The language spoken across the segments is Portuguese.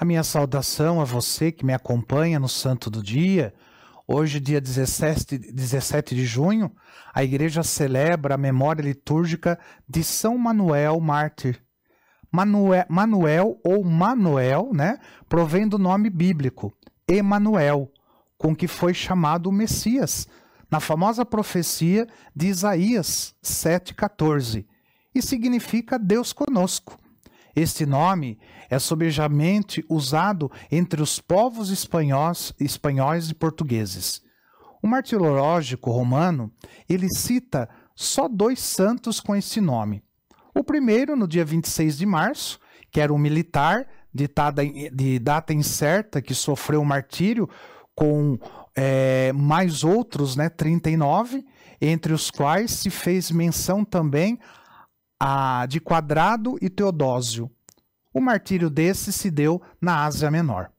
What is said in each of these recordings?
A minha saudação a você que me acompanha no Santo do Dia. Hoje, dia 17, 17 de junho, a igreja celebra a memória litúrgica de São Manuel Mártir. Manuel, Manuel ou Manuel, né, provém do nome bíblico, Emanuel, com que foi chamado o Messias, na famosa profecia de Isaías 7,14, e significa Deus conosco. Este nome é sobejamente usado entre os povos espanhóis, espanhóis e portugueses. O martirológico romano, ele cita só dois santos com esse nome. O primeiro, no dia 26 de março, que era um militar de, data incerta que sofreu martírio com é, mais outros, né, 39, entre os quais se fez menção também a de Quadrado e Teodósio. O martírio desse se deu na Ásia Menor.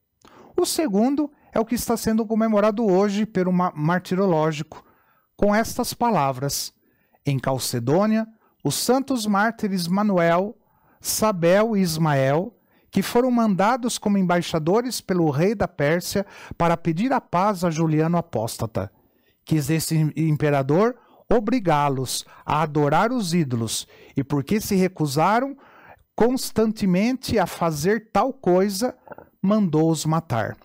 O segundo é o que está sendo comemorado hoje pelo martirológico, com estas palavras: Em Calcedônia, os santos mártires Manuel, Sabel e Ismael, que foram mandados como embaixadores pelo rei da Pérsia para pedir a paz a Juliano Apóstata. Quis esse imperador obrigá-los a adorar os ídolos, e porque se recusaram constantemente a fazer tal coisa, mandou-os matar.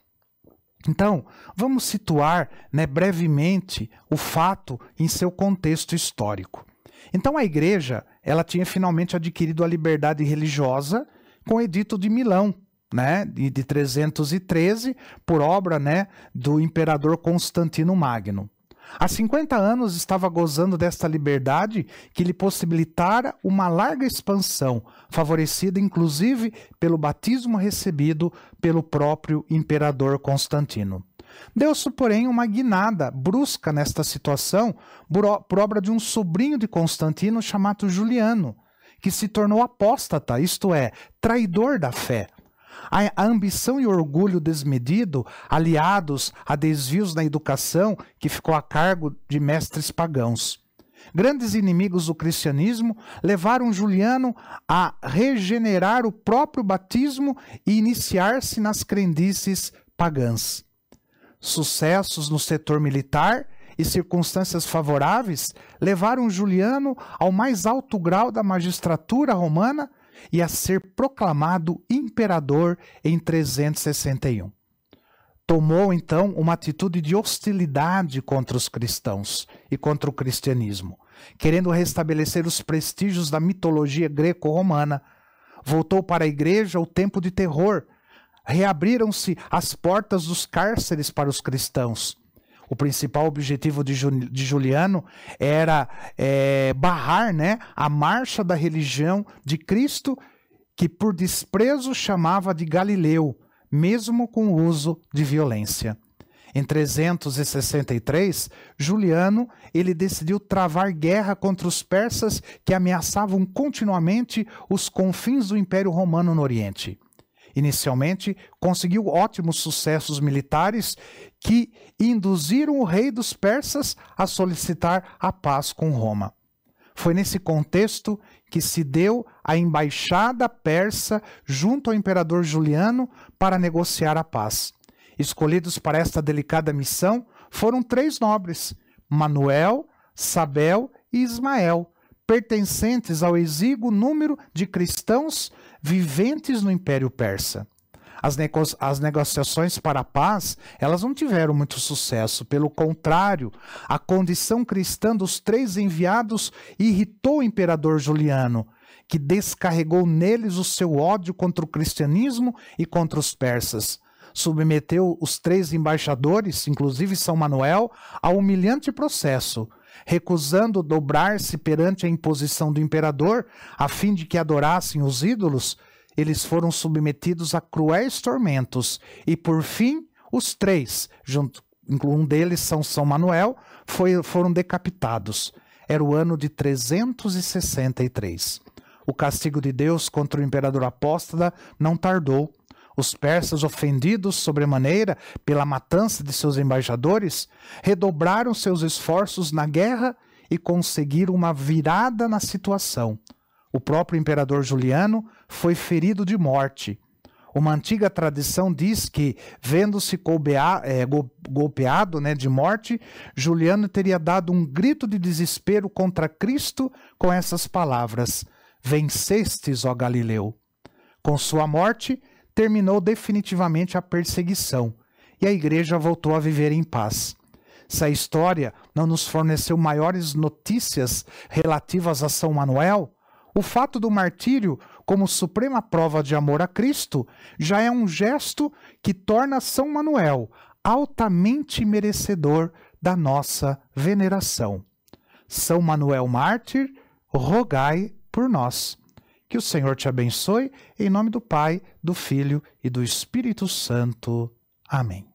Então, vamos situar né, brevemente o fato em seu contexto histórico. Então, a igreja ela tinha finalmente adquirido a liberdade religiosa com o Edito de Milão, né, de, de 313, por obra né, do imperador Constantino Magno. Há 50 anos estava gozando desta liberdade que lhe possibilitara uma larga expansão, favorecida inclusive pelo batismo recebido pelo próprio imperador Constantino. Deu-se, porém, uma guinada brusca nesta situação por obra de um sobrinho de Constantino chamado Juliano, que se tornou apóstata, isto é, traidor da fé. A, ambição e orgulho desmedido, aliados a desvios na educação que ficou a cargo de mestres pagãos. Grandes inimigos do cristianismo levaram Juliano a regenerar o próprio batismo e iniciar-se nas crendices pagãs. Sucessos no setor militar e circunstâncias favoráveis levaram Juliano ao mais alto grau da magistratura romana e a ser proclamado imperador em 361. Tomou então uma atitude de hostilidade contra os cristãos e contra o cristianismo, querendo restabelecer os prestígios da mitologia greco-romana. Voltou para a igreja o tempo de terror. Reabriram-se as portas dos cárceres para os cristãos o principal objetivo de, Juliano era é, barrar né, a marcha da religião de Cristo, que por desprezo chamava de Galileu, mesmo com o uso de violência. Em 363, Juliano ele decidiu travar guerra contra os persas que ameaçavam continuamente os confins do Império Romano no Oriente. Inicialmente, conseguiu ótimos sucessos militares que induziram o rei dos persas a solicitar a paz com Roma. Foi nesse contexto que se deu a embaixada persa junto ao imperador Juliano para negociar a paz. Escolhidos para esta delicada missão foram três nobres: Manuel, Sabel e Ismael, pertencentes ao exíguo número de cristãos viventes no Império Persa. As, nego as, negociações para a paz, elas não tiveram muito sucesso. Pelo contrário, a condição cristã dos três enviados irritou o imperador Juliano, que descarregou neles o seu ódio contra o cristianismo e contra os persas. Submeteu os três embaixadores, inclusive São Manuel, a humilhante processo, recusando dobrar-se perante a imposição do imperador, a fim de que adorassem os ídolos, eles foram submetidos a cruéis tormentos, e por fim, os três, junto, um deles São São Manuel, foi, foram decapitados. Era o ano de 363. O castigo de Deus contra o imperador apóstata não tardou. Os persas, ofendidos sobremaneira pela matança de seus embaixadores, redobraram seus esforços na guerra e conseguiram uma virada na situação. O próprio imperador Juliano foi ferido de morte. Uma antiga tradição diz que, vendo-se é, golpeado né, de morte, Juliano teria dado um grito de desespero contra Cristo com essas palavras: Vencestes, ó Galileu. Com sua morte, terminou definitivamente a perseguição e a igreja voltou a viver em paz. Se a história não nos forneceu maiores notícias relativas a São Manuel, o fato do martírio como suprema prova de amor a Cristo já é um gesto que torna São Manuel altamente merecedor da nossa veneração. São Manuel Mártir, rogai por nós. Que o Senhor te abençoe, em nome do Pai, do Filho e do Espírito Santo. Amém.